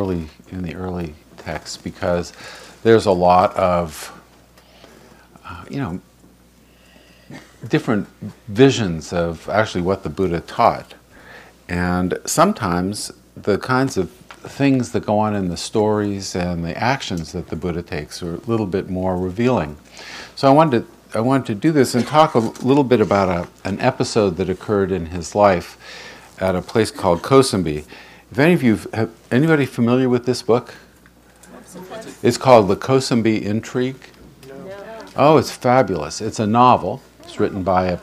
early in the early texts because there's a lot of uh, you know different visions of actually what the Buddha taught, and sometimes the kinds of things that go on in the stories and the actions that the Buddha takes are a little bit more revealing. So I wanted to, I wanted to do this and talk a little bit about a, an episode that occurred in his life at a place called Kosambi. If any of you have anybody familiar with this book? It's called The Kosambi Intrigue. Oh, it's fabulous. It's a novel. It's written by a,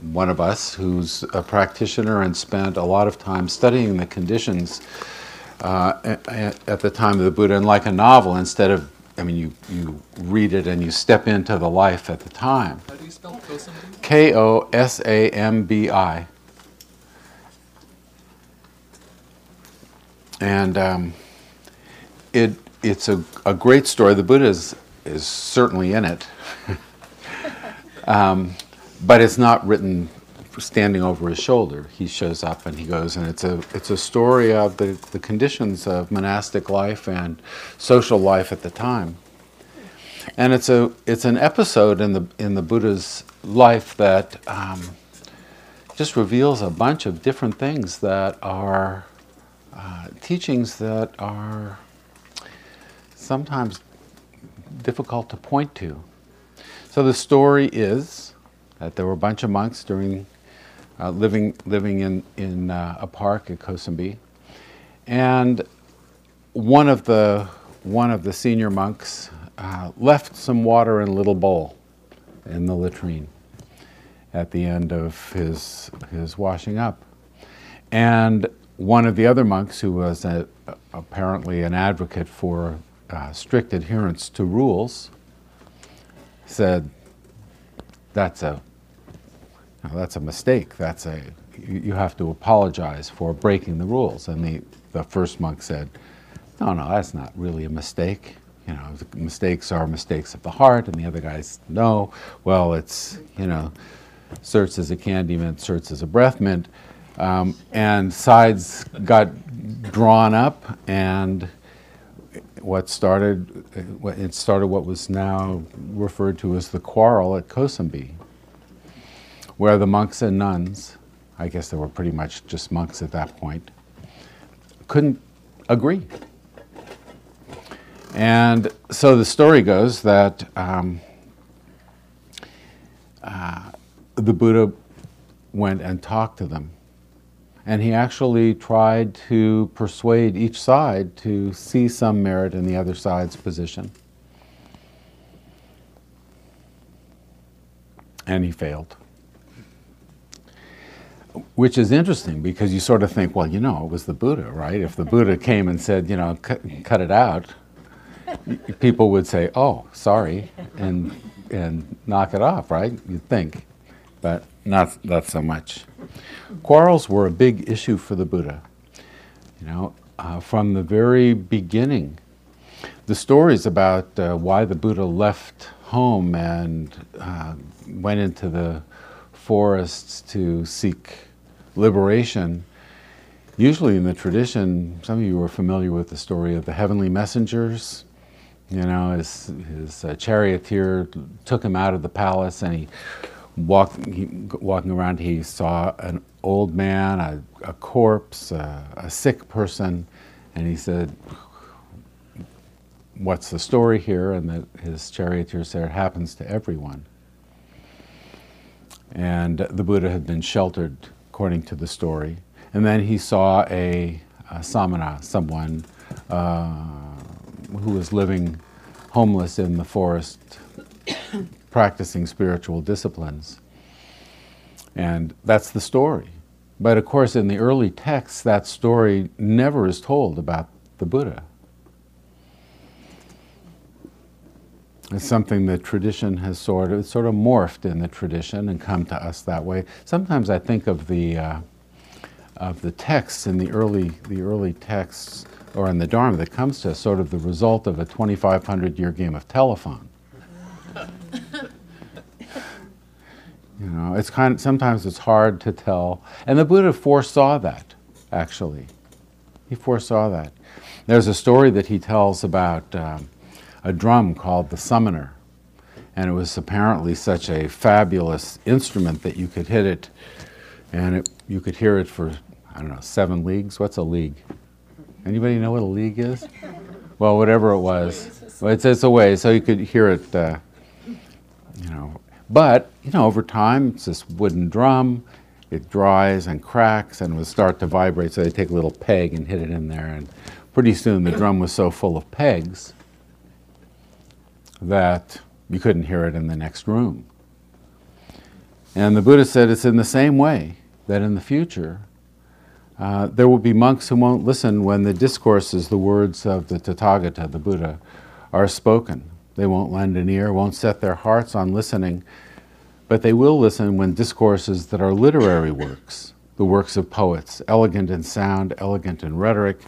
one of us who's a practitioner and spent a lot of time studying the conditions uh, at, at the time of the Buddha. And like a novel, instead of, I mean, you, you read it and you step into the life at the time. How do you spell Kosambi? K O S A M B I. And um, it, it's a, a great story. The Buddha is, is certainly in it. um, but it's not written standing over his shoulder. He shows up and he goes, and it's a, it's a story of the, the conditions of monastic life and social life at the time. And it's, a, it's an episode in the, in the Buddha's life that um, just reveals a bunch of different things that are uh, teachings that are sometimes difficult to point to. So the story is that there were a bunch of monks during uh, living living in in uh, a park at Kosambi, and one of the one of the senior monks uh, left some water in a little bowl in the latrine at the end of his his washing up, and one of the other monks, who was a, apparently an advocate for uh, strict adherence to rules, said, "That's a that's a mistake. That's a you, have to apologize for breaking the rules." And the the first monk said, "No, no, that's not really a mistake. You know, mistakes are mistakes of the heart." And the other guys, "No, well, it's you know." Certs as a candy mint, certs as a breath mint. Um, and sides got drawn up, and what started it started what was now referred to as the quarrel at Kosambi, where the monks and nuns, I guess they were pretty much just monks at that point, couldn't agree. And so the story goes that um, uh, the Buddha went and talked to them and he actually tried to persuade each side to see some merit in the other side's position. And he failed. Which is interesting because you sort of think, well, you know, it was the Buddha, right? If the Buddha came and said, you know, cut, cut it out, people would say, oh, sorry, and, and knock it off, right? You'd think. But not, not so much. Quarrels were a big issue for the Buddha. You know, uh, from the very beginning, the stories about uh, why the Buddha left home and uh, went into the forests to seek liberation. Usually in the tradition, some of you are familiar with the story of the heavenly messengers. You know, his, his uh, charioteer took him out of the palace and he walk, he, walking around, he saw an old man, a, a corpse, a, a sick person, and he said, What's the story here? And the, his charioteer said, It happens to everyone. And the Buddha had been sheltered, according to the story. And then he saw a, a samana, someone uh, who was living homeless in the forest practicing spiritual disciplines. And that's the story. But of course, in the early texts, that story never is told about the Buddha. It's something that tradition has sort of, sort of morphed in the tradition and come to us that way. Sometimes I think of the, uh, of the texts in the early, the early texts, or in the Dharma that comes to us, sort of the result of a 2,500 year game of telephone. You know, it's kind of, sometimes it's hard to tell. And the Buddha foresaw that, actually. He foresaw that. There's a story that he tells about um, a drum called the summoner, and it was apparently such a fabulous instrument that you could hit it, and it, you could hear it for I don't know seven leagues. What's a league? Anybody know what a league is? Well, whatever it was, well, it's, it's a way, so you could hear it. Uh, you know, but you know, over time, it's this wooden drum. It dries and cracks and would start to vibrate. So they take a little peg and hit it in there, and pretty soon the drum was so full of pegs that you couldn't hear it in the next room. And the Buddha said it's in the same way that in the future uh, there will be monks who won't listen when the discourses, the words of the Tathagata, the Buddha, are spoken. They won't lend an ear, won't set their hearts on listening, but they will listen when discourses that are literary works, the works of poets, elegant in sound, elegant in rhetoric,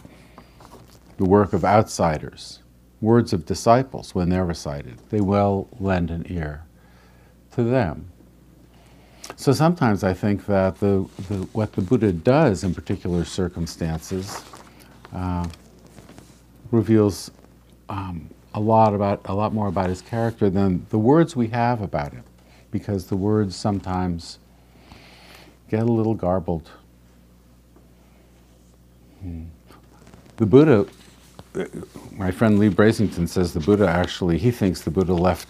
the work of outsiders, words of disciples when they're recited, they will lend an ear to them. So sometimes I think that the, the, what the Buddha does in particular circumstances uh, reveals um, a lot about a lot more about his character than the words we have about him, because the words sometimes get a little garbled. Hmm. The Buddha, uh, my friend Leigh Brasington says the Buddha actually he thinks the Buddha left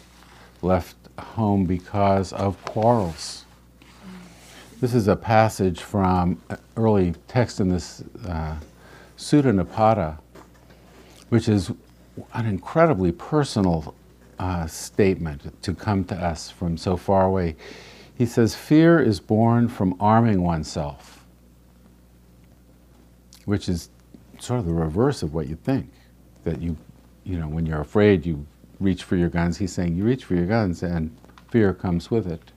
left home because of quarrels. This is a passage from early text in this uh, Sutta Nipata, which is an incredibly personal uh, statement to come to us from so far away. He says, Fear is born from arming oneself, which is sort of the reverse of what you think. That you, you know, when you're afraid, you reach for your guns. He's saying you reach for your guns and fear comes with it.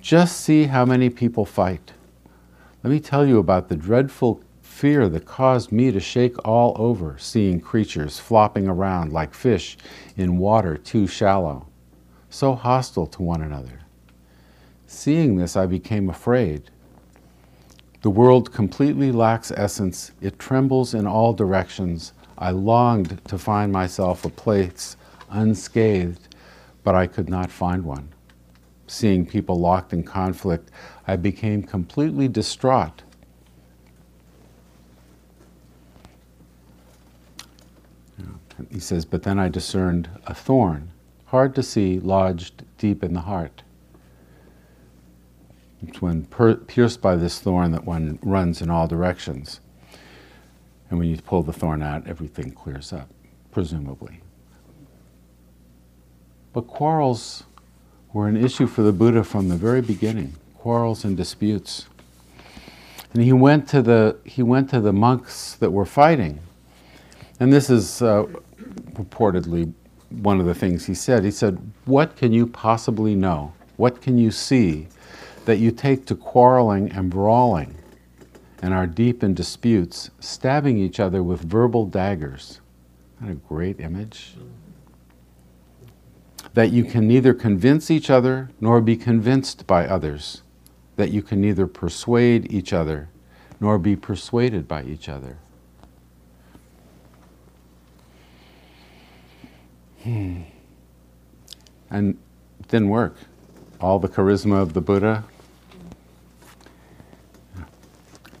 Just see how many people fight. Let me tell you about the dreadful fear that caused me to shake all over seeing creatures flopping around like fish in water too shallow, so hostile to one another. Seeing this, I became afraid. The world completely lacks essence. It trembles in all directions. I longed to find myself a place unscathed, but I could not find one seeing people locked in conflict, I became completely distraught. He says, but then I discerned a thorn, hard to see, lodged deep in the heart. It's when per- pierced by this thorn that one runs in all directions. And when you pull the thorn out, everything clears up, presumably. But quarrels were an issue for the Buddha from the very beginning quarrels and disputes. And he went to the, he went to the monks that were fighting. And this is uh, purportedly one of the things he said. He said, What can you possibly know? What can you see that you take to quarreling and brawling and are deep in disputes, stabbing each other with verbal daggers? What a great image that you can neither convince each other nor be convinced by others, that you can neither persuade each other nor be persuaded by each other. Hmm. And it didn't work. All the charisma of the Buddha.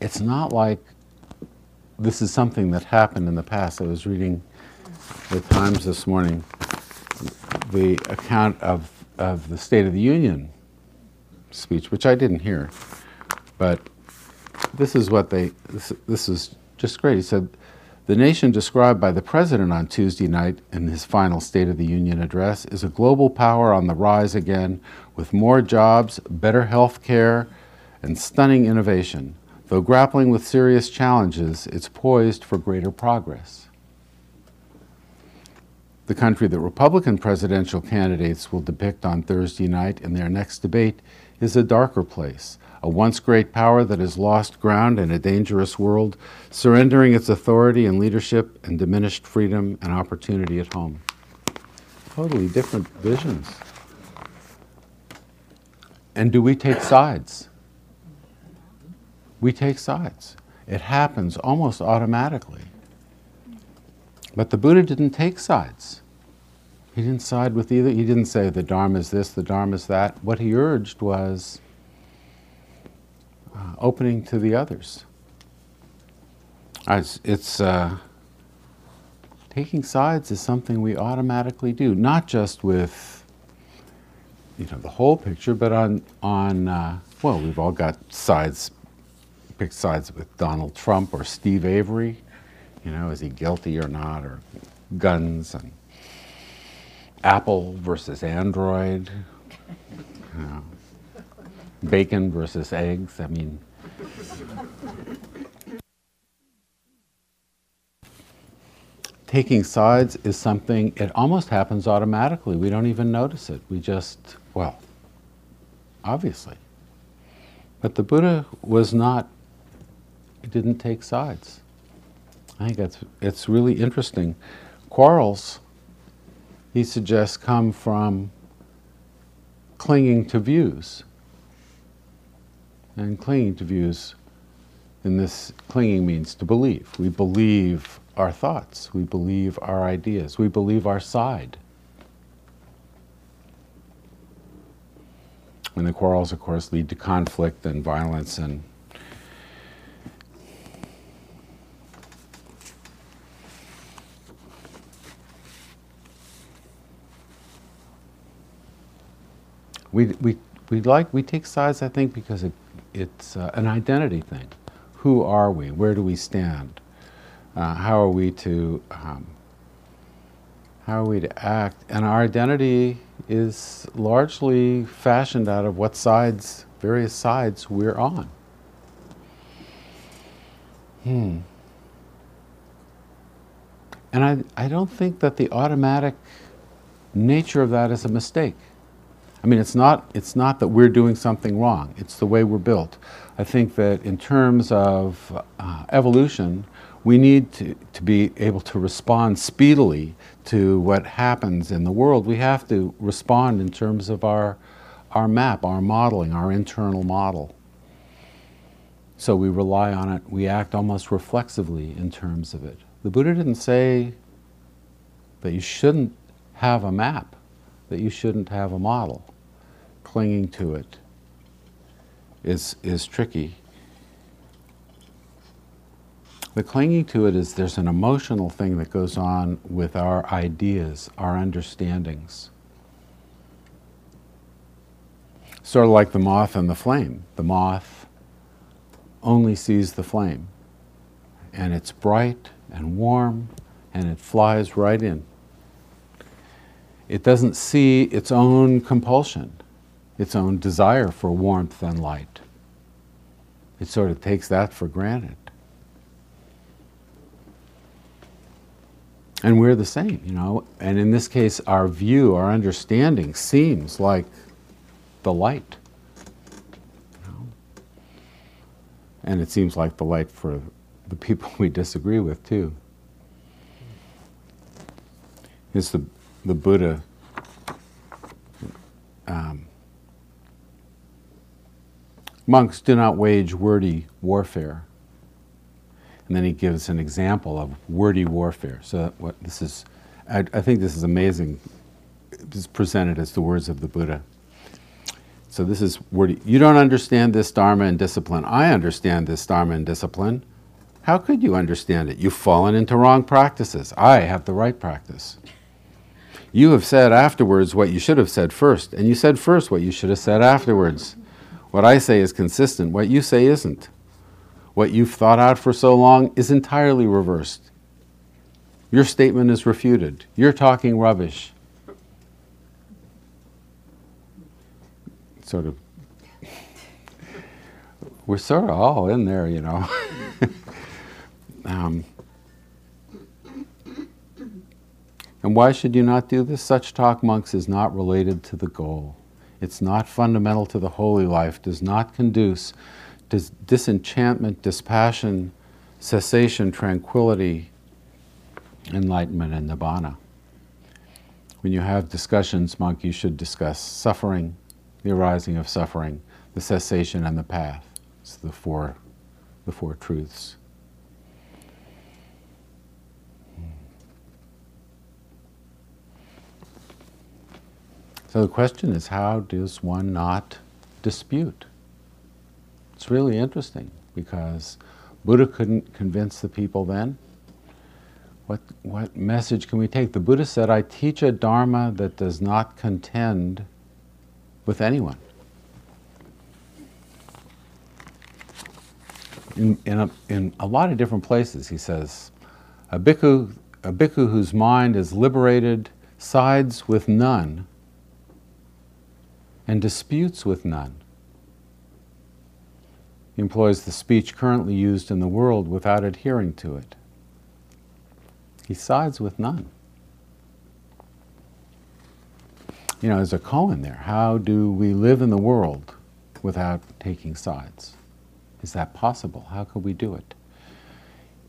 It's not like this is something that happened in the past. I was reading the Times this morning the account of, of the State of the Union speech, which I didn't hear, but this is what they, this, this is just great. He said, the nation described by the president on Tuesday night in his final State of the Union address is a global power on the rise again with more jobs, better health care, and stunning innovation. Though grappling with serious challenges, it's poised for greater progress the country that Republican presidential candidates will depict on Thursday night in their next debate is a darker place, a once great power that has lost ground in a dangerous world, surrendering its authority and leadership and diminished freedom and opportunity at home. Totally different visions. And do we take sides? We take sides. It happens almost automatically. But the Buddha didn't take sides. He didn't side with either. He didn't say the Dharma is this, the Dharma is that. What he urged was uh, opening to the others. It's, it's uh, taking sides is something we automatically do, not just with you know the whole picture, but on on uh, well, we've all got sides, picked sides with Donald Trump or Steve Avery. You know, is he guilty or not, or guns and Apple versus Android, you know, bacon versus eggs. I mean, taking sides is something, it almost happens automatically. We don't even notice it. We just, well, obviously. But the Buddha was not, he didn't take sides. I think that's, it's really interesting. Quarrels he suggests come from clinging to views. And clinging to views, And this, clinging means to believe. We believe our thoughts, we believe our ideas, we believe our side. And the quarrels, of course, lead to conflict and violence and we, we, we like we take sides I think because it, it's uh, an identity thing. Who are we? Where do we stand? Uh, how are we to um, how are we to act? And our identity is largely fashioned out of what sides, various sides we're on. Hmm. And I, I don't think that the automatic nature of that is a mistake. I mean, it's not, it's not that we're doing something wrong, it's the way we're built. I think that in terms of uh, evolution, we need to, to be able to respond speedily to what happens in the world. We have to respond in terms of our, our map, our modeling, our internal model. So we rely on it, we act almost reflexively in terms of it. The Buddha didn't say that you shouldn't have a map that you shouldn't have a model. Clinging to it is, is tricky. The clinging to it is there's an emotional thing that goes on with our ideas, our understandings. Sort of like the moth and the flame. The moth only sees the flame, and it's bright and warm, and it flies right in it doesn't see its own compulsion, its own desire for warmth and light. It sort of takes that for granted. And we're the same, you know. And in this case, our view, our understanding seems like the light. You know? And it seems like the light for the people we disagree with, too. It's the the Buddha um, monks do not wage wordy warfare. And then he gives an example of wordy warfare. So what this is, I, I think this is amazing. It's presented as the words of the Buddha. So this is wordy. You don't understand this dharma and discipline. I understand this dharma and discipline. How could you understand it? You've fallen into wrong practices. I have the right practice. You have said afterwards what you should have said first, and you said first what you should have said afterwards. What I say is consistent, what you say isn't. What you've thought out for so long is entirely reversed. Your statement is refuted. You're talking rubbish. Sort of, we're sort of all in there, you know. um, And why should you not do this? Such talk, monks, is not related to the goal. It's not fundamental to the holy life, does not conduce to disenchantment, dispassion, cessation, tranquility, enlightenment, and nibbana. When you have discussions, monk, you should discuss suffering, the arising of suffering, the cessation, and the path. It's the four, the four truths. So the question is how does one not dispute? It's really interesting because Buddha couldn't convince the people then. What, what message can we take? The Buddha said, I teach a Dharma that does not contend with anyone. In, in, a, in a lot of different places, he says, a bhikkhu, a bhikkhu whose mind is liberated sides with none and disputes with none. He employs the speech currently used in the world without adhering to it. He sides with none. You know, there's a koan there. How do we live in the world without taking sides? Is that possible? How could we do it?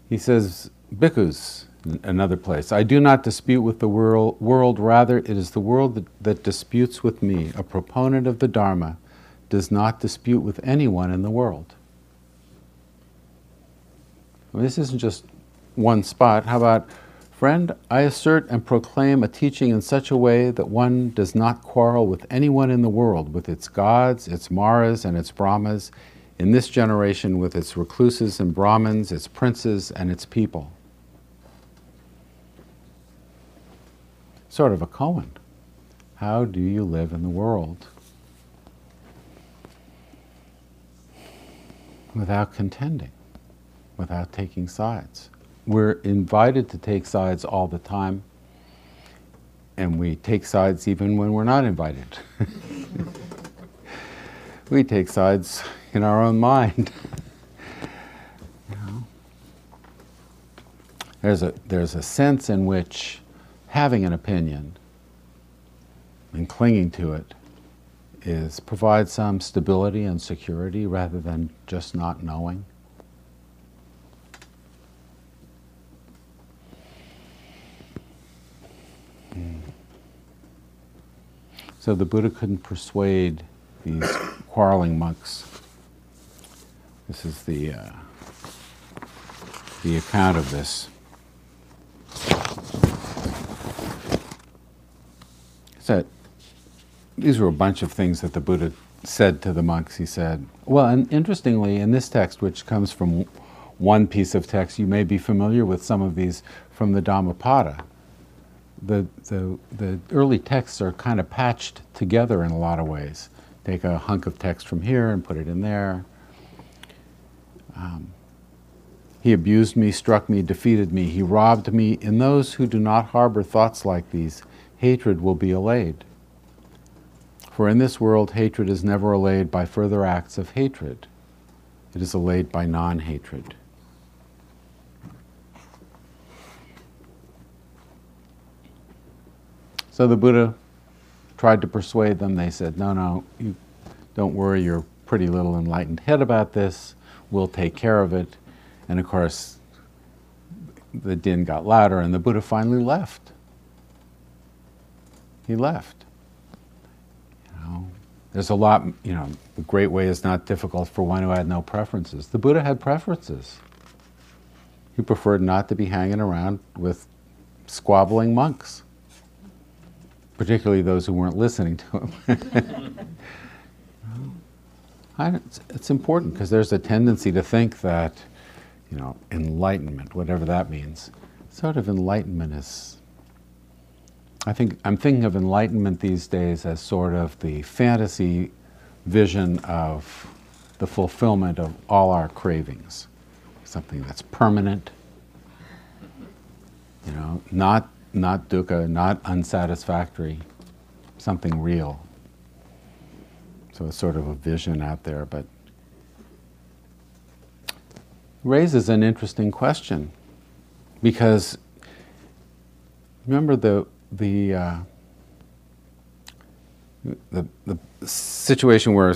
He says, Bhikkhus, another place, I do not dispute with the world, world rather, it is the world that, that disputes with me. A proponent of the Dharma does not dispute with anyone in the world. This isn't just one spot. How about, friend, I assert and proclaim a teaching in such a way that one does not quarrel with anyone in the world, with its gods, its maras, and its brahmas, in this generation with its recluses and brahmins, its princes, and its people. Sort of a koan. How do you live in the world without contending, without taking sides? We're invited to take sides all the time, and we take sides even when we're not invited. we take sides in our own mind. There's a, there's a sense in which having an opinion and clinging to it is provide some stability and security rather than just not knowing. Hmm. So the Buddha couldn't persuade these quarreling monks this is the, uh, the account of this. So, these were a bunch of things that the Buddha said to the monks. He said, well, and interestingly, in this text, which comes from one piece of text, you may be familiar with some of these from the Dhammapada. The, the, the early texts are kind of patched together in a lot of ways. Take a hunk of text from here and put it in there. Um, he abused me, struck me, defeated me. He robbed me. In those who do not harbor thoughts like these, hatred will be allayed. For in this world, hatred is never allayed by further acts of hatred, it is allayed by non hatred. So the Buddha tried to persuade them. They said, No, no, you don't worry your pretty little enlightened head about this we'll take care of it. And of course, the din got louder, and the Buddha finally left. He left. You know, there's a lot, you know, the great way is not difficult for one who had no preferences. The Buddha had preferences. He preferred not to be hanging around with squabbling monks, particularly those who weren't listening to him. it's, it's important because there's a tendency to think that, you know, enlightenment, whatever that means, sort of enlightenment is. I think I'm thinking of enlightenment these days as sort of the fantasy vision of the fulfillment of all our cravings, something that's permanent, you know, not not dukkha, not unsatisfactory, something real. So it's sort of a vision out there, but raises an interesting question. Because remember the the uh, the, the situation where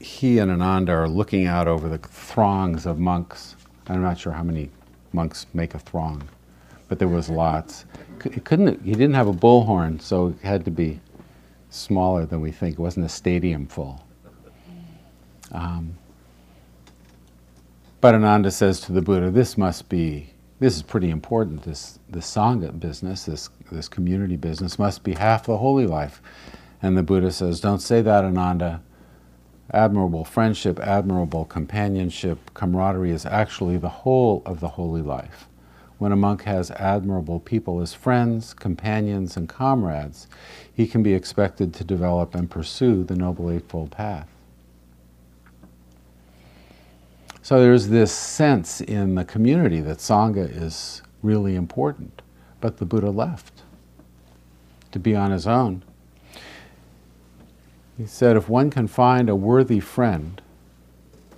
he and Ananda are looking out over the throngs of monks. I'm not sure how many monks make a throng, but there was lots. It couldn't. He didn't have a bullhorn, so it had to be smaller than we think. It wasn't a stadium full. Um, but Ananda says to the Buddha, this must be, this is pretty important, this, this Sangha business, this, this community business must be half the holy life. And the Buddha says, Don't say that, Ananda. Admirable friendship, admirable companionship, camaraderie is actually the whole of the holy life. When a monk has admirable people as friends, companions, and comrades, he can be expected to develop and pursue the Noble Eightfold Path. So there's this sense in the community that Sangha is really important, but the Buddha left to be on his own. He said, if one can find a worthy friend,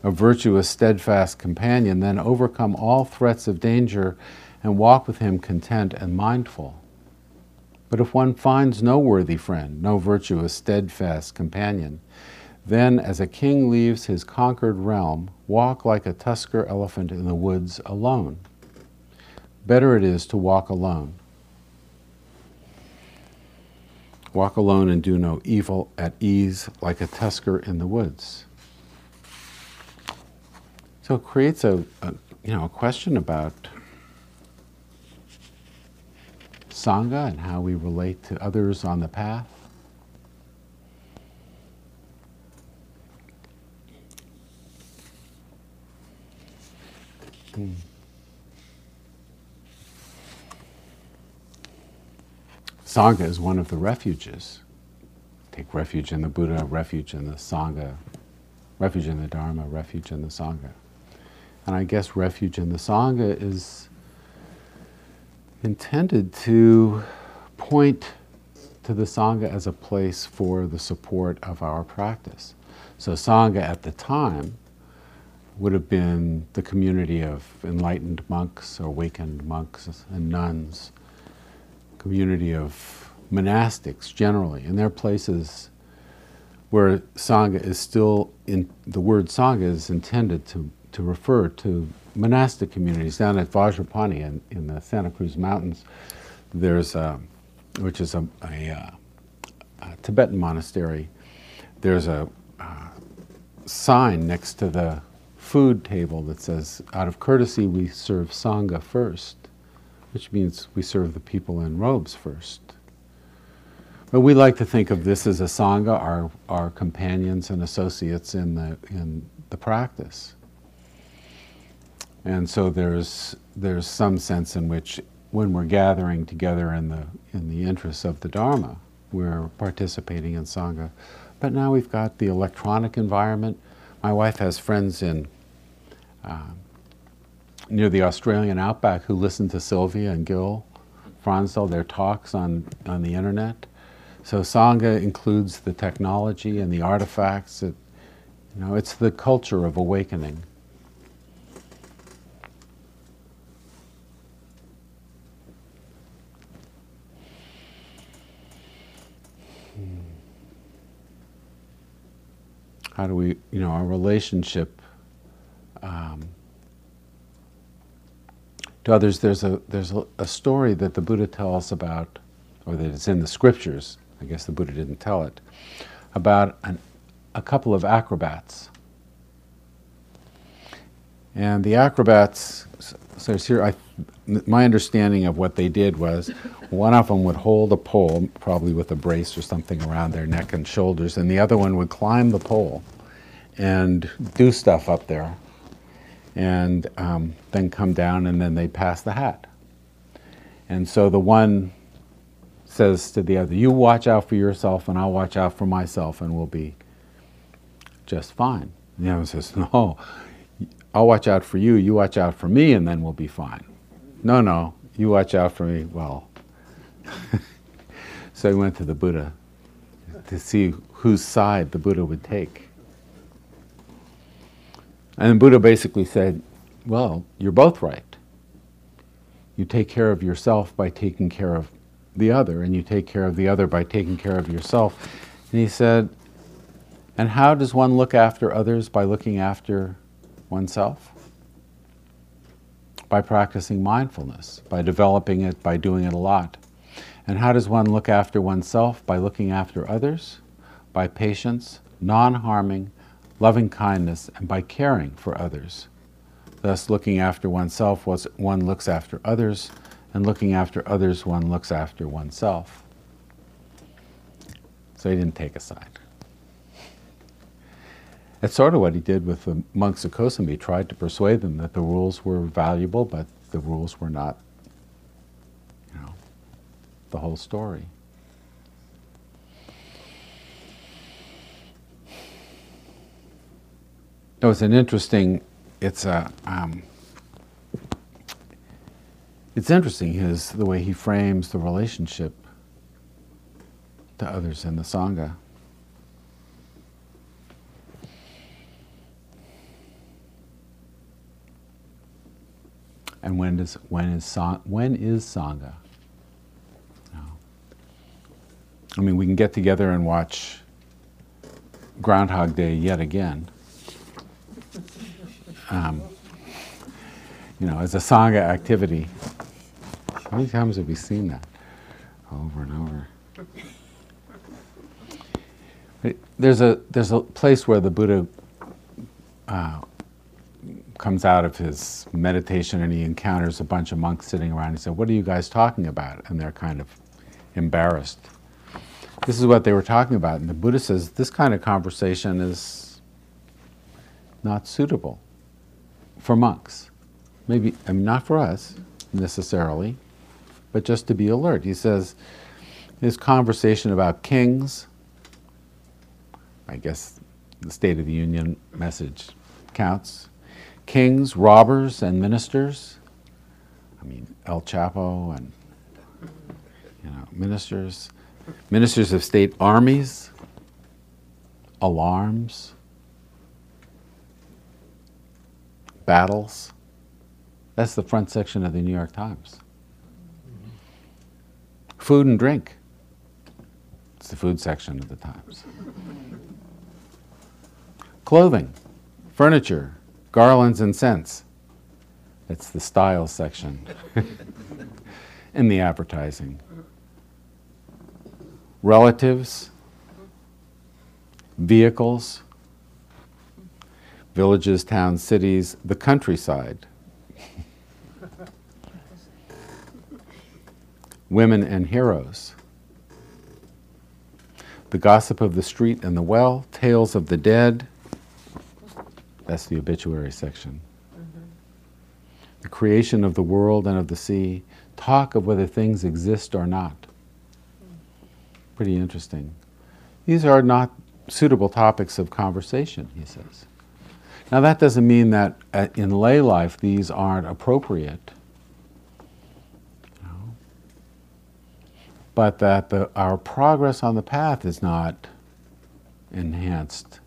a virtuous, steadfast companion, then overcome all threats of danger and walk with him content and mindful. But if one finds no worthy friend, no virtuous, steadfast companion, then, as a king leaves his conquered realm, walk like a tusker elephant in the woods alone. Better it is to walk alone. Walk alone and do no evil at ease like a tusker in the woods. So it creates a, a you know a question about Sangha and how we relate to others on the path. Hmm. Sangha is one of the refuges. Take refuge in the Buddha, refuge in the Sangha, refuge in the Dharma, refuge in the Sangha. And I guess refuge in the Sangha is intended to point to the Sangha as a place for the support of our practice. So, Sangha at the time would have been the community of enlightened monks, awakened monks, and nuns, community of monastics generally, and they're places where Sangha is still in the word Sangha is intended to, to refer to monastic communities down at Vajrapani in, in the Santa Cruz Mountains. There's a, which is a, a, uh, a Tibetan monastery. There's a, a sign next to the food table that says, out of courtesy, we serve Sangha first, which means we serve the people in robes first. But we like to think of this as a Sangha, our, our companions and associates in the, in the practice. And so there's, there's some sense in which when we're gathering together in the, in the interests of the Dharma, we're participating in Sangha. But now we've got the electronic environment. My wife has friends in uh, near the Australian outback who listen to Sylvia and Gil Fronsdal, their talks on, on the internet. So Sangha includes the technology and the artifacts. It, you know, it's the culture of awakening. How do we, you know, our relationship um, to others? There's a there's a, a, story that the Buddha tells about, or that it's in the scriptures. I guess the Buddha didn't tell it about an, a couple of acrobats. And the acrobats, so here, I, my understanding of what they did was one of them would hold a pole, probably with a brace or something around their neck and shoulders, and the other one would climb the pole and do stuff up there, and um, then come down, and then they'd pass the hat. And so the one says to the other, You watch out for yourself, and I'll watch out for myself, and we'll be just fine. And the other says, No, I'll watch out for you, you watch out for me, and then we'll be fine. No, no, you watch out for me. Well, so he went to the Buddha to see whose side the Buddha would take. And Buddha basically said, Well, you're both right. You take care of yourself by taking care of the other, and you take care of the other by taking care of yourself. And he said, And how does one look after others by looking after oneself? By practicing mindfulness, by developing it, by doing it a lot. And how does one look after oneself? By looking after others, by patience, non harming, loving kindness, and by caring for others. Thus, looking after oneself, one looks after others, and looking after others, one looks after oneself. So he didn't take a side. That's sort of what he did with the monks of Kosambi. Tried to persuade them that the rules were valuable, but the rules were not, you know, the whole story. It was an interesting. It's a. Um, it's interesting his the way he frames the relationship to others in the sangha. And when is when is when is sangha? No. I mean, we can get together and watch Groundhog Day yet again. Um, you know, as a sangha activity. How many times have we seen that? Over and over. There's a there's a place where the Buddha uh, comes out of his meditation and he encounters a bunch of monks sitting around. He said, What are you guys talking about? And they're kind of embarrassed. This is what they were talking about. And the Buddha says, This kind of conversation is not suitable for monks. Maybe, I mean, not for us necessarily, but just to be alert. He says, This conversation about kings, I guess the State of the Union message counts kings, robbers, and ministers. I mean, El Chapo and you know, ministers, ministers of state armies, alarms, battles. That's the front section of the New York Times. Food and drink. It's the food section of the Times. Clothing, furniture, garlands and scents. It's the style section in the advertising. Relatives, vehicles, villages, towns, cities, the countryside. Women and heroes. The gossip of the street and the well, tales of the dead, that's the obituary section. Mm-hmm. The creation of the world and of the sea. Talk of whether things exist or not. Pretty interesting. These are not suitable topics of conversation, he says. Now, that doesn't mean that uh, in lay life these aren't appropriate, but that the, our progress on the path is not enhanced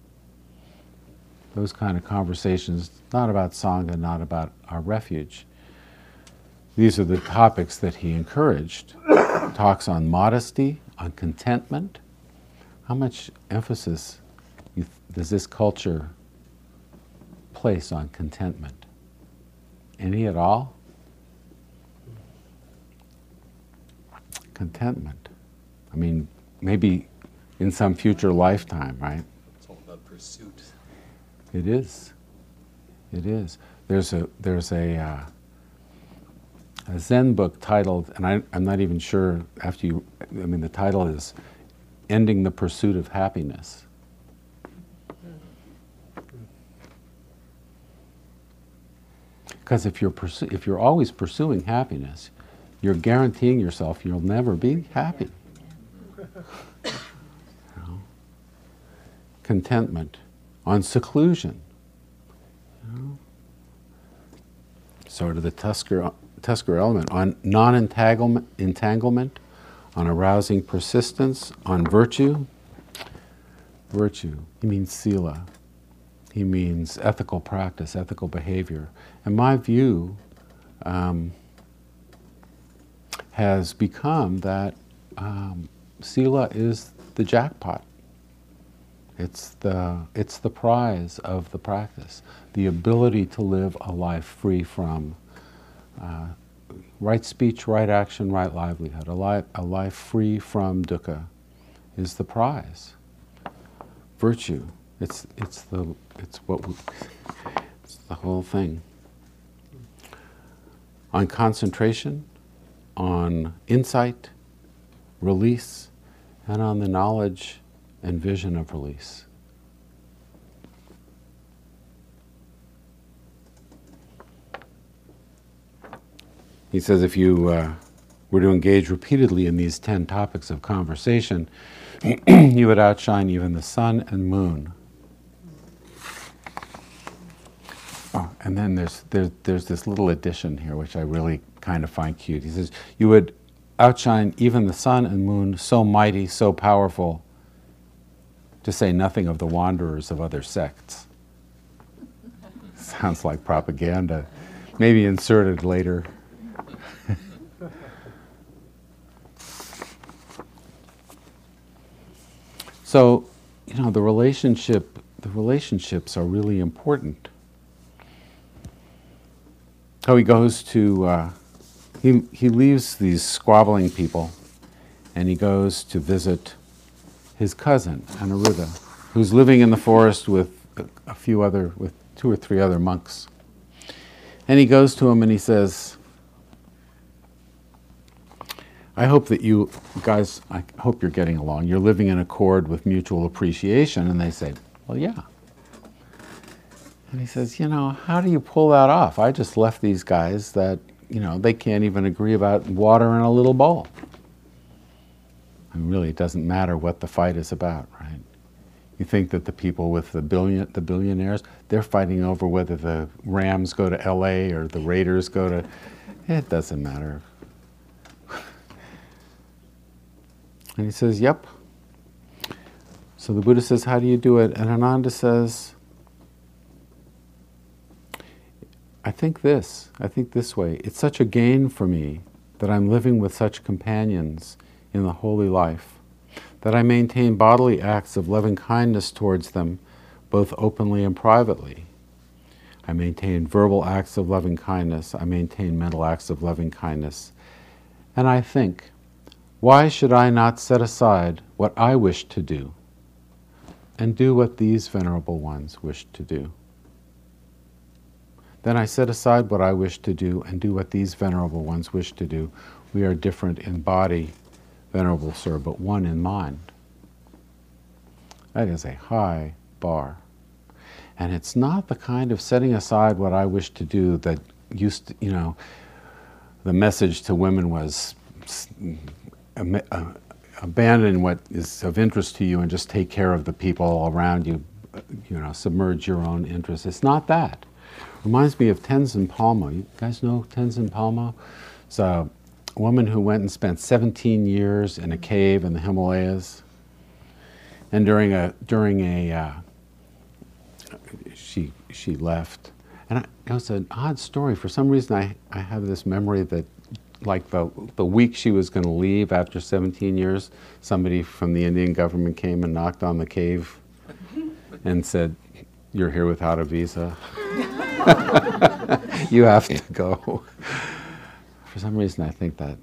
those kind of conversations, not about Sangha, not about our refuge. These are the topics that he encouraged. Talks on modesty, on contentment. How much emphasis does this culture place on contentment? Any at all? Contentment. I mean, maybe in some future lifetime, right? It's all about pursuit. It is. It is. There's a there's a, uh, a Zen book titled, and I, I'm not even sure after you. I mean, the title is "Ending the Pursuit of Happiness." Because if you're if you're always pursuing happiness, you're guaranteeing yourself you'll never be happy. You know? Contentment on seclusion. You know? Sort of the Tusker, Tusker element on non entanglement, entanglement, on arousing persistence, on virtue. Virtue, he means sila. He means ethical practice, ethical behavior. And my view um, has become that um, sila is the jackpot. It's the, it's the prize of the practice, the ability to live a life free from uh, right speech, right action, right livelihood. A life, a life free from dukkha is the prize. Virtue, it's, it's, the, it's what we, it's the whole thing. On concentration, on insight, release, and on the knowledge and vision of release. He says if you uh, were to engage repeatedly in these 10 topics of conversation, you would outshine even the sun and moon. Oh, and then there's, there's, there's this little addition here, which I really kind of find cute. He says, You would outshine even the sun and moon, so mighty, so powerful, to say nothing of the wanderers of other sects. Sounds like propaganda, maybe inserted later. so, you know, the relationship, the relationships are really important. How he goes to, uh, he, he leaves these squabbling people and he goes to visit his cousin, Anuruddha, who's living in the forest with a, a few other, with two or three other monks. And he goes to him and he says, I hope that you guys, I hope you're getting along. You're living in accord with mutual appreciation. And they say, Well, yeah. And he says, You know, how do you pull that off? I just left these guys that, you know, they can't even agree about water in a little bowl. And really, it doesn't matter what the fight is about, right? You think that the people with the billion, the billionaires, they're fighting over whether the Rams go to L.A. or the Raiders go to. It doesn't matter. and he says, "Yep." So the Buddha says, "How do you do it?" And Ananda says, "I think this. I think this way. It's such a gain for me that I'm living with such companions in the holy life." that I maintain bodily acts of loving kindness towards them, both openly and privately. I maintain verbal acts of loving kindness. I maintain mental acts of loving kindness. And I think, why should I not set aside what I wish to do and do what these venerable ones wish to do? Then I set aside what I wish to do and do what these venerable ones wish to do. We are different in body Venerable Sir, but one in mind. That is a high bar. And it's not the kind of setting aside what I wish to do that used to, you know, the message to women was uh, abandon what is of interest to you and just take care of the people around you, you know, submerge your own interests. It's not that. Reminds me of Tenzin Palmo. You guys know Tenzin Palmo? It's a woman who went and spent 17 years in a cave in the Himalayas. And during a, during a uh, she, she left. And I, it was an odd story. For some reason, I, I have this memory that like the, the week she was going to leave after 17 years, somebody from the Indian government came and knocked on the cave and said, You're here without a visa. you have to go. For some reason, I think that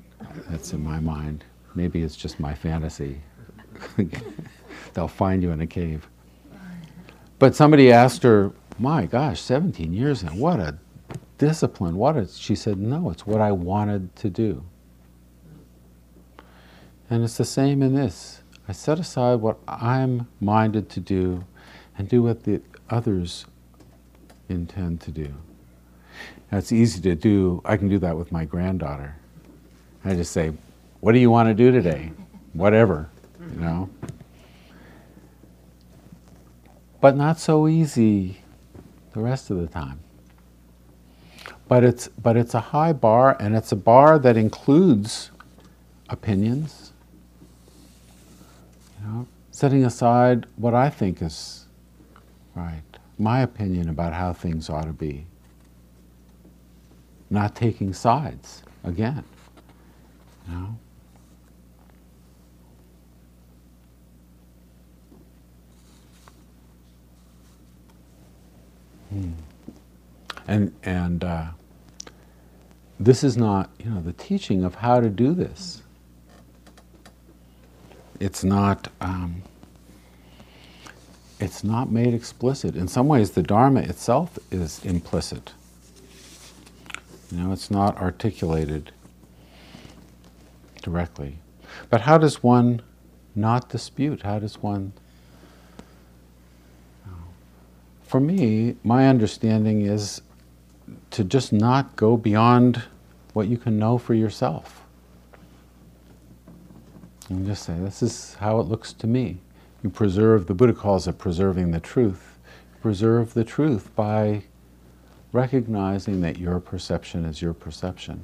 that's in my mind. Maybe it's just my fantasy. They'll find you in a cave. But somebody asked her, "My gosh, 17 years and what a discipline! What a," she said, "No, it's what I wanted to do." And it's the same in this. I set aside what I'm minded to do and do what the others intend to do. That's easy to do. I can do that with my granddaughter. I just say, What do you want to do today? Whatever, you know? But not so easy the rest of the time. But it's, but it's a high bar, and it's a bar that includes opinions. You know, setting aside what I think is right, my opinion about how things ought to be not taking sides again. You know? Hmm. And and uh, this is not you know the teaching of how to do this. It's not. Um, it's not made explicit. In some ways, the Dharma itself is implicit. You know, it's not articulated directly. But how does one not dispute? How does one. For me, my understanding is to just not go beyond what you can know for yourself. And just say, this is how it looks to me. You preserve, the Buddha calls it preserving the truth. Preserve the truth by recognizing that your perception is your perception.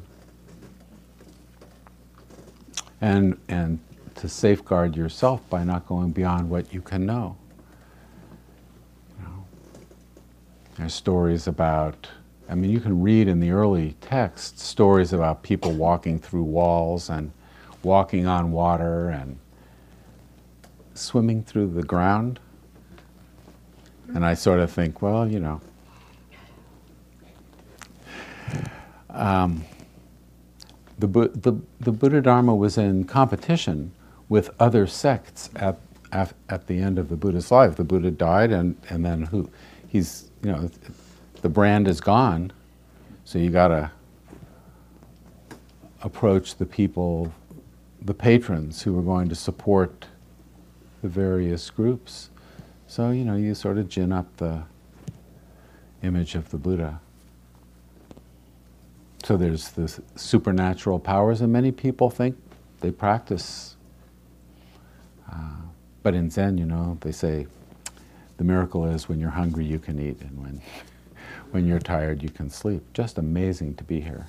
And, and to safeguard yourself by not going beyond what you can know. You know. There's stories about, I mean, you can read in the early texts stories about people walking through walls and walking on water and swimming through the ground. And I sort of think, well, you know, um, the, the, the Buddha Dharma was in competition with other sects at, at, at, the end of the Buddha's life. The Buddha died, and, and then who? He's, you know, the brand is gone, so you got to approach the people, the patrons who are going to support the various groups. So, you know, you sort of gin up the image of the Buddha. So there's the supernatural powers, and many people think they practice. Uh, but in Zen, you know, they say the miracle is when you're hungry, you can eat, and when, when you're tired, you can sleep. Just amazing to be here.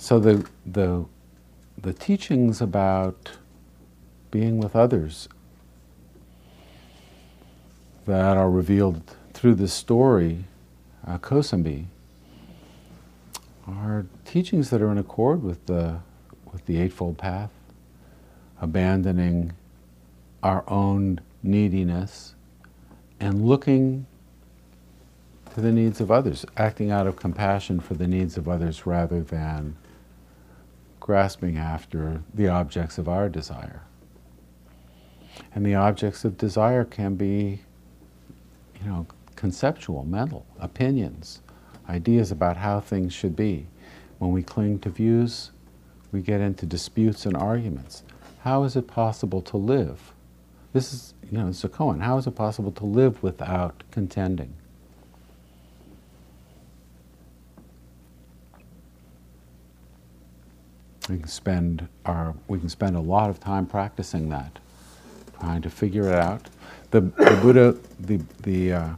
So the, the, the teachings about being with others that are revealed through this story, uh, Kosambi, are teachings that are in accord with the, with the Eightfold Path, abandoning our own neediness and looking to the needs of others, acting out of compassion for the needs of others rather than grasping after the objects of our desire. And the objects of desire can be you know, conceptual, mental, opinions, ideas about how things should be. When we cling to views, we get into disputes and arguments. How is it possible to live? This is, you know, it's a koan. How is it possible to live without contending? We can spend our, we can spend a lot of time practicing that, trying to figure it out the, the Buddha, the, the, uh,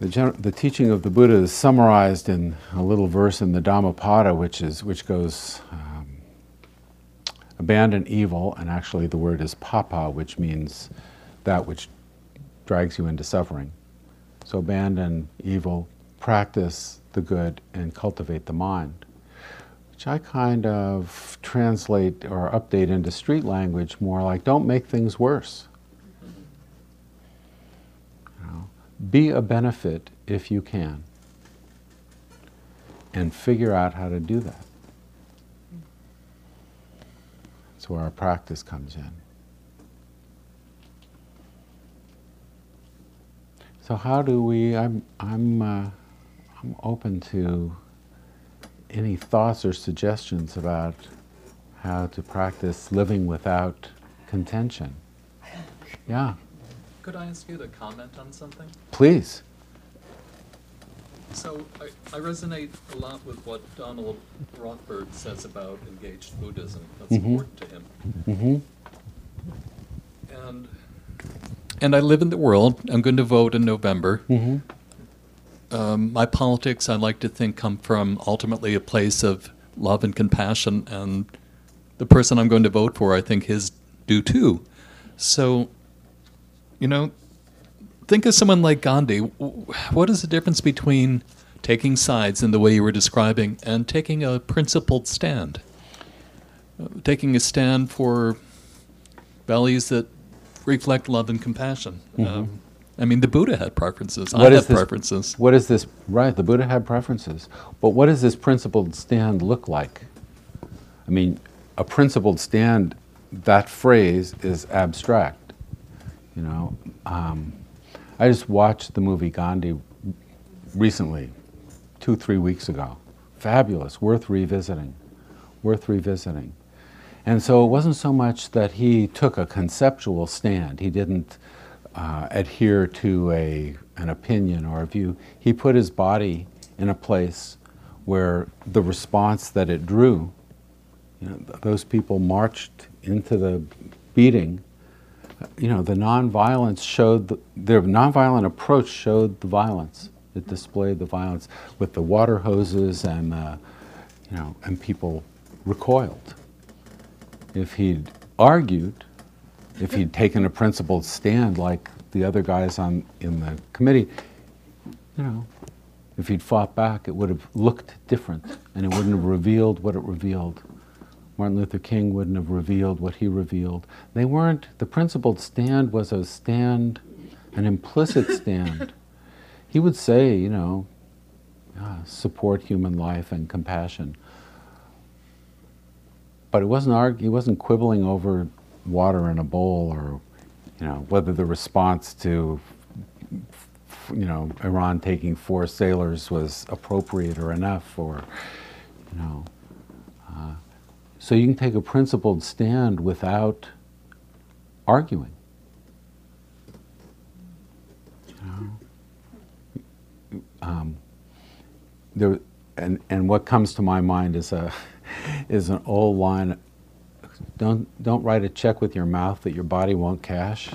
the, the, teaching of the Buddha is summarized in a little verse in the Dhammapada, which, is, which goes, um, abandon evil, and actually the word is papa, which means that which drags you into suffering. So abandon evil, practice the good, and cultivate the mind which I kind of translate or update into street language more like don't make things worse. Be a benefit if you can. And figure out how to do that. That's where our practice comes in. So how do we? I'm I'm uh, I'm open to any thoughts or suggestions about how to practice living without contention. Yeah. Could I ask you to comment on something? Please. So I, I resonate a lot with what Donald Rothberg says about engaged Buddhism. That's Mhm. important to him. Mm-hmm. And and I live in the world. I'm going to vote in November. Mm-hmm. Um, my politics, I like to think, come from ultimately a place of love and compassion, and the person I'm going to vote for, I think, his do too. So you know, think of someone like Gandhi. What is the difference between taking sides in the way you were describing and taking a principled stand? Uh, taking a stand for values that reflect love and compassion. Mm-hmm. Um, I mean, the Buddha had preferences. What I have preferences. What is this? Right, the Buddha had preferences. But what does this principled stand look like? I mean, a principled stand, that phrase is abstract. You know, um, I just watched the movie Gandhi recently, two, three weeks ago. Fabulous, worth revisiting, worth revisiting. And so it wasn't so much that he took a conceptual stand. He didn't uh, adhere to a, an opinion or a view. He put his body in a place where the response that it drew, you know, th- those people marched into the beating. You know, the nonviolence showed, the, their nonviolent approach showed the violence. It displayed the violence with the water hoses and, uh, you know, and people recoiled. If he'd argued, if he'd taken a principled stand like the other guys on in the committee, you know, if he'd fought back, it would have looked different, and it wouldn't have revealed what it revealed. Martin Luther King wouldn't have revealed what he revealed. They weren't. The principled stand was a stand, an implicit stand. He would say, you know, uh, support human life and compassion. But it wasn't arg- he wasn't quibbling over water in a bowl or, you know, whether the response to, you know, Iran taking four sailors was appropriate or enough or, you know. Uh, so you can take a principled stand without arguing. You know? Um, there, and, and what comes to my mind is a is an old line. Don't don't write a check with your mouth that your body won't cash.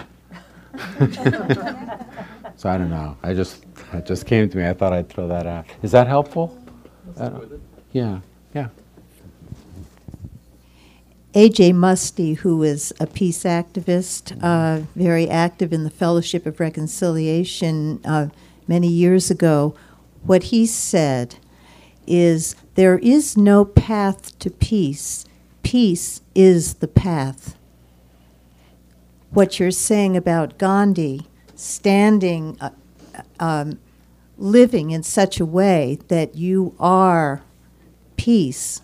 so I don't know. I just it just came to me. I thought I'd throw that out. Is that helpful? I yeah, yeah. A.J. Muste, who is a peace activist, uh, very active in the Fellowship of Reconciliation uh, many years ago, what he said is there is no path to peace. Peace is the path. What you're saying about Gandhi, standing, uh, um, living in such a way that you are peace,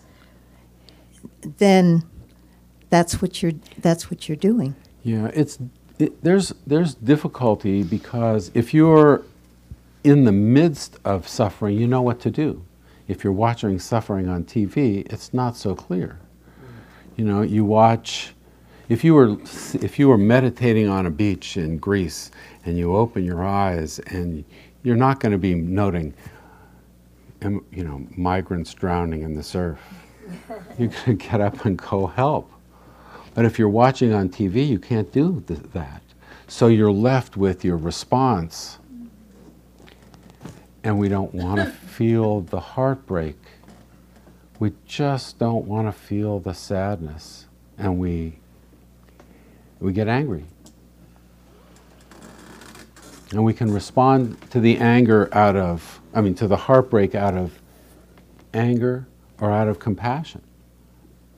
then that's what you're that's what you're doing. Yeah, it's it, there's there's difficulty because if you're in the midst of suffering, you know what to do. If you're watching suffering on TV, it's not so clear. You know, you watch if you were if you were meditating on a beach in Greece and you open your eyes and you're not going to be noting you know migrants drowning in the surf. You're going to get up and go help. But if you're watching on TV, you can't do th- that. So you're left with your response. And we don't want to feel the heartbreak. We just don't want to feel the sadness. And we, we get angry. And we can respond to the anger out of, I mean, to the heartbreak out of anger or out of compassion.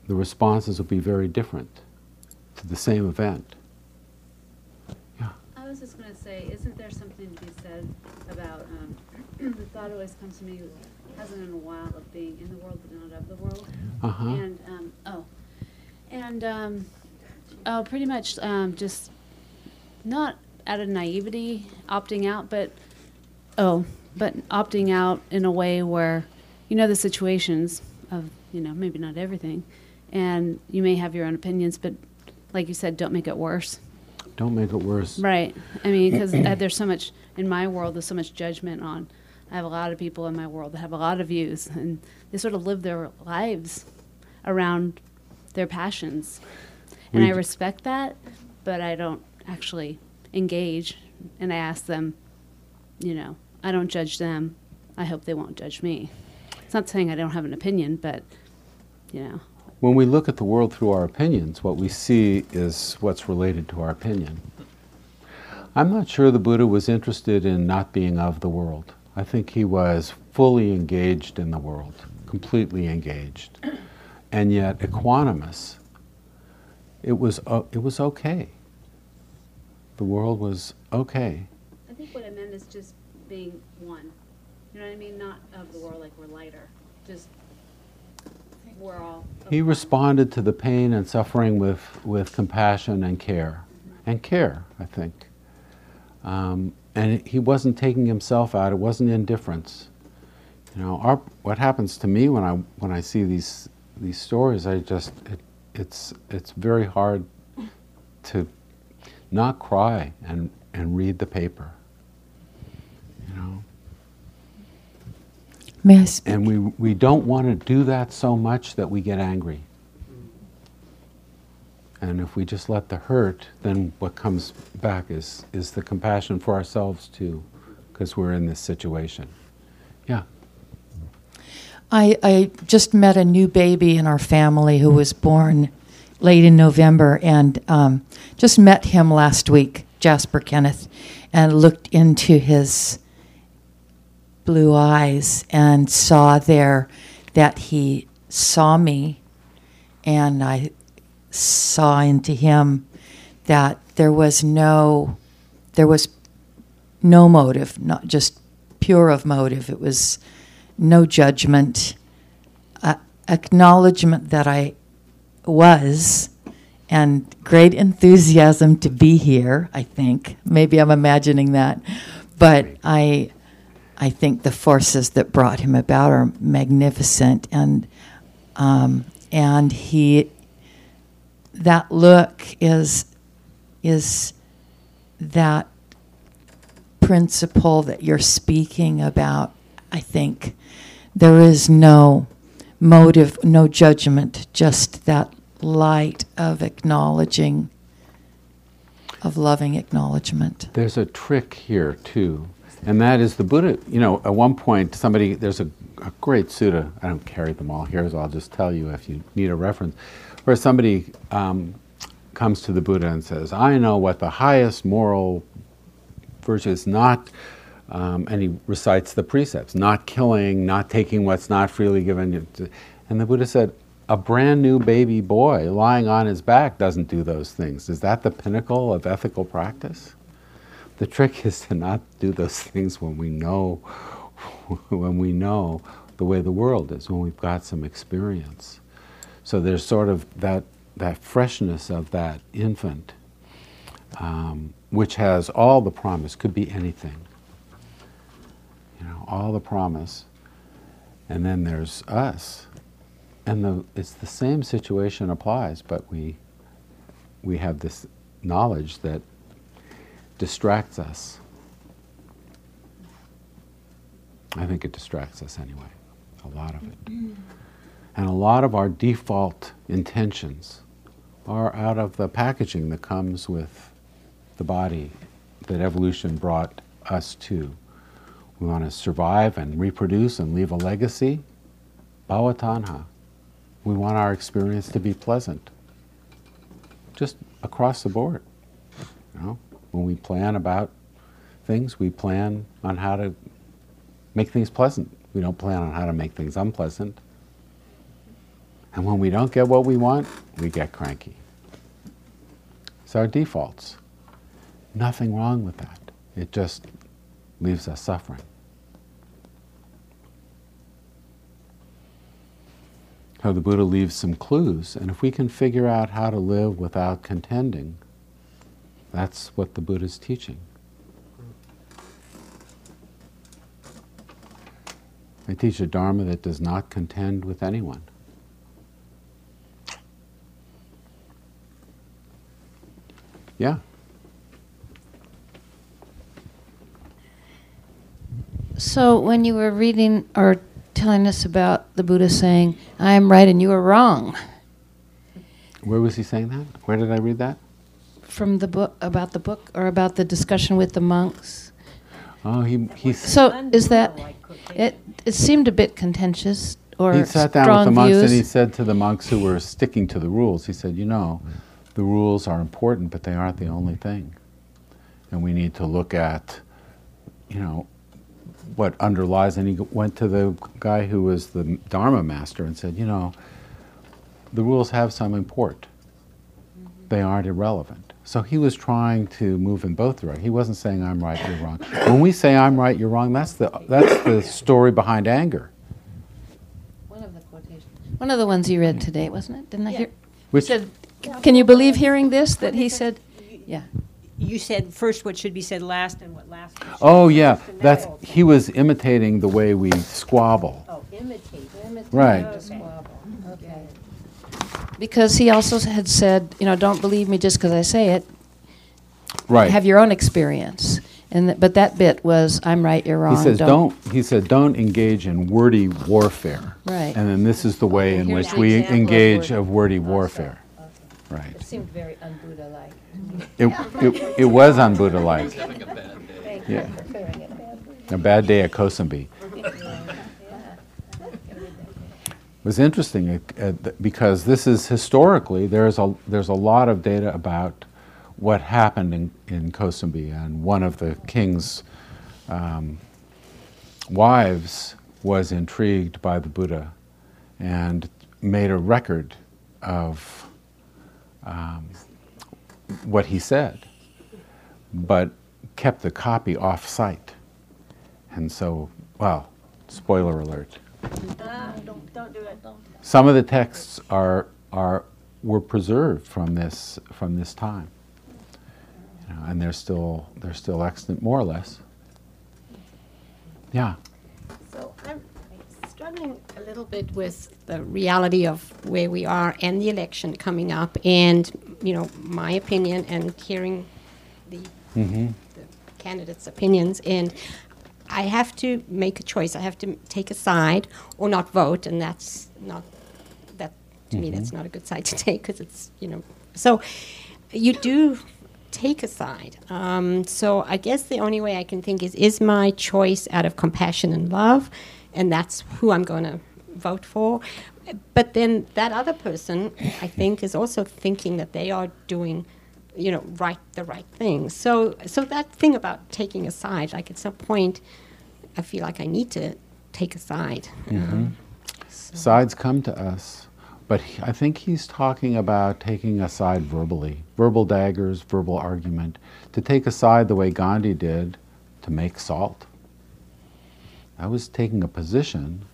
The responses will be very different to the same event. Yeah. I was just going to say, isn't there something to be said about um, the thought always comes to me, hasn't in a while of being in the world but not of the world. Uh-huh. And um, oh, and um, oh, pretty much um, just not out of naivety opting out, but oh, but opting out in a way where you know the situations of you know maybe not everything, and you may have your own opinions, but like you said, don't make it worse. Don't make it worse. Right. I mean, because there's so much in my world. There's so much judgment on. I have a lot of people in my world that have a lot of views, and they sort of live their lives around their passions, and We I respect that, but I don't actually engage. And I ask them, you know, I don't judge them. I hope they won't judge me. It's not saying I don't have an opinion, but you know, When we look at the world through our opinions, what we see is what's related to our opinion. I'm not sure the Buddha was interested in not being of the world. I think he was fully engaged in the world, completely engaged, and yet equanimous. It was, o it was okay. The world was okay. I think what I meant is just being one. You know what I mean? Not of the world like we're lighter. Just we're all. He responded to the pain and suffering with, with compassion and care. And care, I think. Um, and he wasn't taking himself out, it wasn't indifference. You know, our, what happens to me when I, when I see these, these stories, I just, it it's it's very hard to not cry and and read the paper. You know, May I speak? and we we don't want to do that so much that we get angry. And if we just let the hurt, then what comes back is is the compassion for ourselves too, because we're in this situation. Yeah. I, I just met a new baby in our family who was born late in November and um, just met him last week, Jasper Kenneth, and looked into his blue eyes and saw there that he saw me and I saw into him that there was no there was no motive, not just pure of motive. It was no judgment, acknowledgement that I was, and great enthusiasm to be here. I think maybe I'm imagining that, but I, I think the forces that brought him about are magnificent, and um, and he, that look is, is that principle that you're speaking about, I think there is no motive, no judgment, just that light of acknowledging, of loving acknowledgement. There's a trick here too, and that is the Buddha. You know, at one point, somebody there's a, a great sutta. I don't carry them all here, so I'll just tell you if you need a reference, where somebody um, comes to the Buddha and says, "I know what the highest moral virtue is not." Um, and he recites the precepts: not killing, not taking what's not freely given. And the Buddha said, a brand new baby boy lying on his back doesn't do those things. Is that the pinnacle of ethical practice? The trick is to not do those things when we know when we know the way the world is, when we've got some experience. So there's sort of that that freshness of that infant, um, which has all the promise, could be anything. You know, all the promise. And then there's us and the, it's the same situation applies, but we, we have this knowledge that distracts us. I think it distracts us anyway, a lot of it. And a lot of our default intentions are out of the packaging that comes with the body that evolution brought us to. We want to survive and reproduce and leave a legacy. Bhavatanha. We want our experience to be pleasant. Just across the board. You know, when we plan about things, we plan on how to make things pleasant. We don't plan on how to make things unpleasant. And when we don't get what we want, we get cranky. It's our defaults. Nothing wrong with that. It just leaves us suffering. how the Buddha leaves some clues. And if we can figure out how to live without contending, that's what the Buddha's teaching. They teach a Dharma that does not contend with anyone. Yeah. So when you were reading or telling us about the Buddha saying, I am right and you are wrong, Where was he saying that? Where did I read that? from the book, about the book or about the discussion with the monks. Oh, he, he, So is that, it, it seemed a bit contentious or he sat down with the monks views. and he said to the monks who were sticking to the rules, he said, You know, the rules are important, but they aren't the only thing. And we need to look at, you know, what underlies. And he went to the guy who was the Dharma master and said, You know, the rules have some import, they aren't irrelevant. So he was trying to move in both directions. He wasn't saying, I'm right, you're wrong. When we say, I'm right, you're wrong, that's the, that's the story behind anger. One of the quotations. One of the ones you read today, wasn't it? Didn't I hear? Which, Said, can you believe hearing this? That he said, yeah. You said first what should be said last and what last. should Oh be yeah, first and that's whole thing. he was imitating the way we squabble. Oh, imitate. Right. Okay. Okay. Because he also had said, you know, don't believe me just because I say it. Right. Have your own experience. And th- but that bit was, I'm right, you're wrong. He says, don't, he said, don't engage in wordy warfare. Right. And then this is the way in Here's which an we example of engage word- of wordy warfare. Right. seemed very un-Buddha-like. It, it, it was on Buddha-like. Yeah. A bad day at Kosambi. It was interesting uh, uh, th- because this is historically, there's a, there's a lot of data about what happened in, in Kosambi. And one of the king's um, wives was intrigued by the Buddha and made a record of um, what he said, but kept the copy off site. And so, well, spoiler alert. Don't, don't do it. Some of the texts are, are, were preserved from this, from this time. You know, and they're still, they're still extant, more or less. Yeah. So I'm struggling little bit with the reality of where we are and the election coming up, and you know my opinion and hearing the, the candidates' opinions, and I have to make a choice. I have to take a side or not vote, and that's not that to me that's not a good side to take because it's you know so you do take a side. Um, so I guess the only way I can think is is my choice out of compassion and love, and that's who I'm going to vote for. But then that other person, I think, is also thinking that they are doing, you know, right the right thing. So so that thing about taking a side, like at some point, I feel like I need to take a side. Um, Sides come to us, but he, I think he's talking about taking a side verbally, verbal daggers, verbal argument, to take a side the way Gandhi did to make salt. I was taking a position,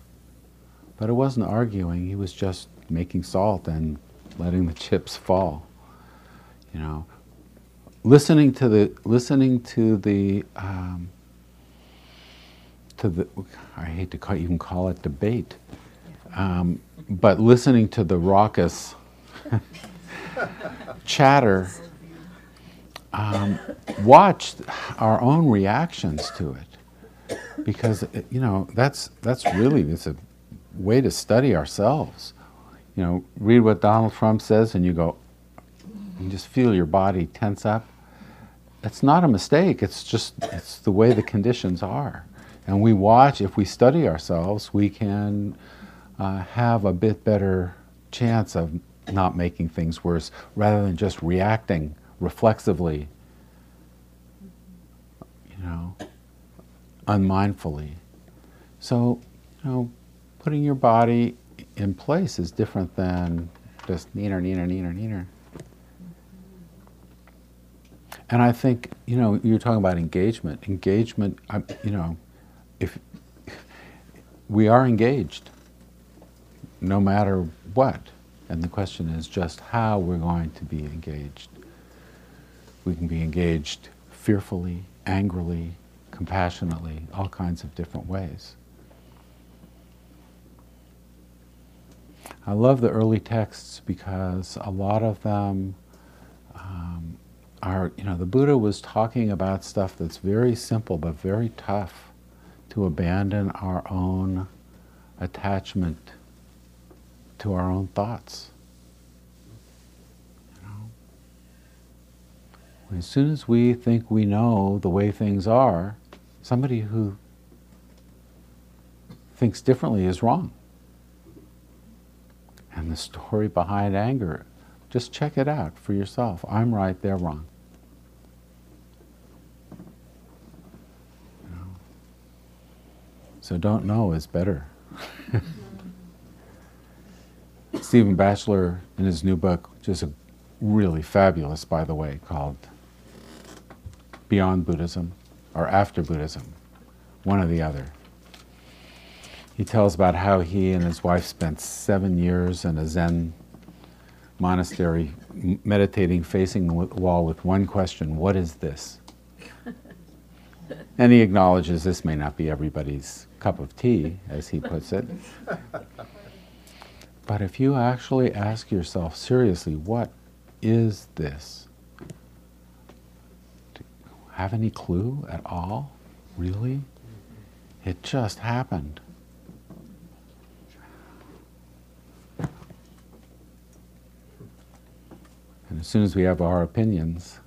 but it wasn't arguing. He was just making salt and letting the chips fall. You know, listening to the listening to the um, to the I hate to call, even call it debate, um, but listening to the raucous chatter, um, watch our own reactions to it, because you know that's that's really it's a way to study ourselves. You know, read what Donald Trump says, and you go, you just feel your body tense up. It's not a mistake. It's just it's the way the conditions are, and we watch. If we study ourselves, we can uh, have a bit better chance of not making things worse rather than just reacting reflexively, you know, unmindfully. So, you know, putting your body in place is different than just neener, neener, neener, neener. And I think, you know, you're talking about engagement. Engagement, I, you know, if we are engaged, no matter what. And the question is just how we're going to be engaged. We can be engaged fearfully, angrily, compassionately, all kinds of different ways. I love the early texts because a lot of them um, are, you know, the Buddha was talking about stuff that's very simple but very tough to abandon our own attachment to our own thoughts. As soon as we think we know the way things are, somebody who thinks differently is wrong. The story behind anger, just check it out for yourself. I'm right, they're wrong. So don't know is better. Stephen Batchelor, in his new book, just a really fabulous, by the way, called Beyond Buddhism or After Buddhism, one or the other. He tells about how he and his wife spent seven years in a Zen monastery, meditating, facing the wall with one question What is this? and he acknowledges this may not be everybody's cup of tea, as he puts it. But if you actually ask yourself seriously, what is this? Do you have any clue at all? Really? It just happened. And as soon as we have our opinions,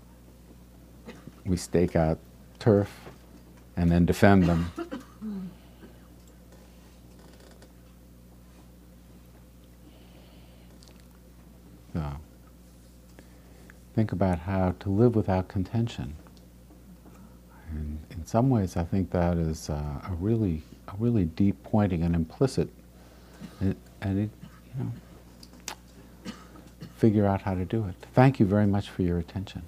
we stake out turf and then defend them. So, think about how to live without contention. And in some ways, I think that is uh, a really, a really deep pointing and implicit, and, and it, you know, figure out how to do it. Thank you very much for your attention.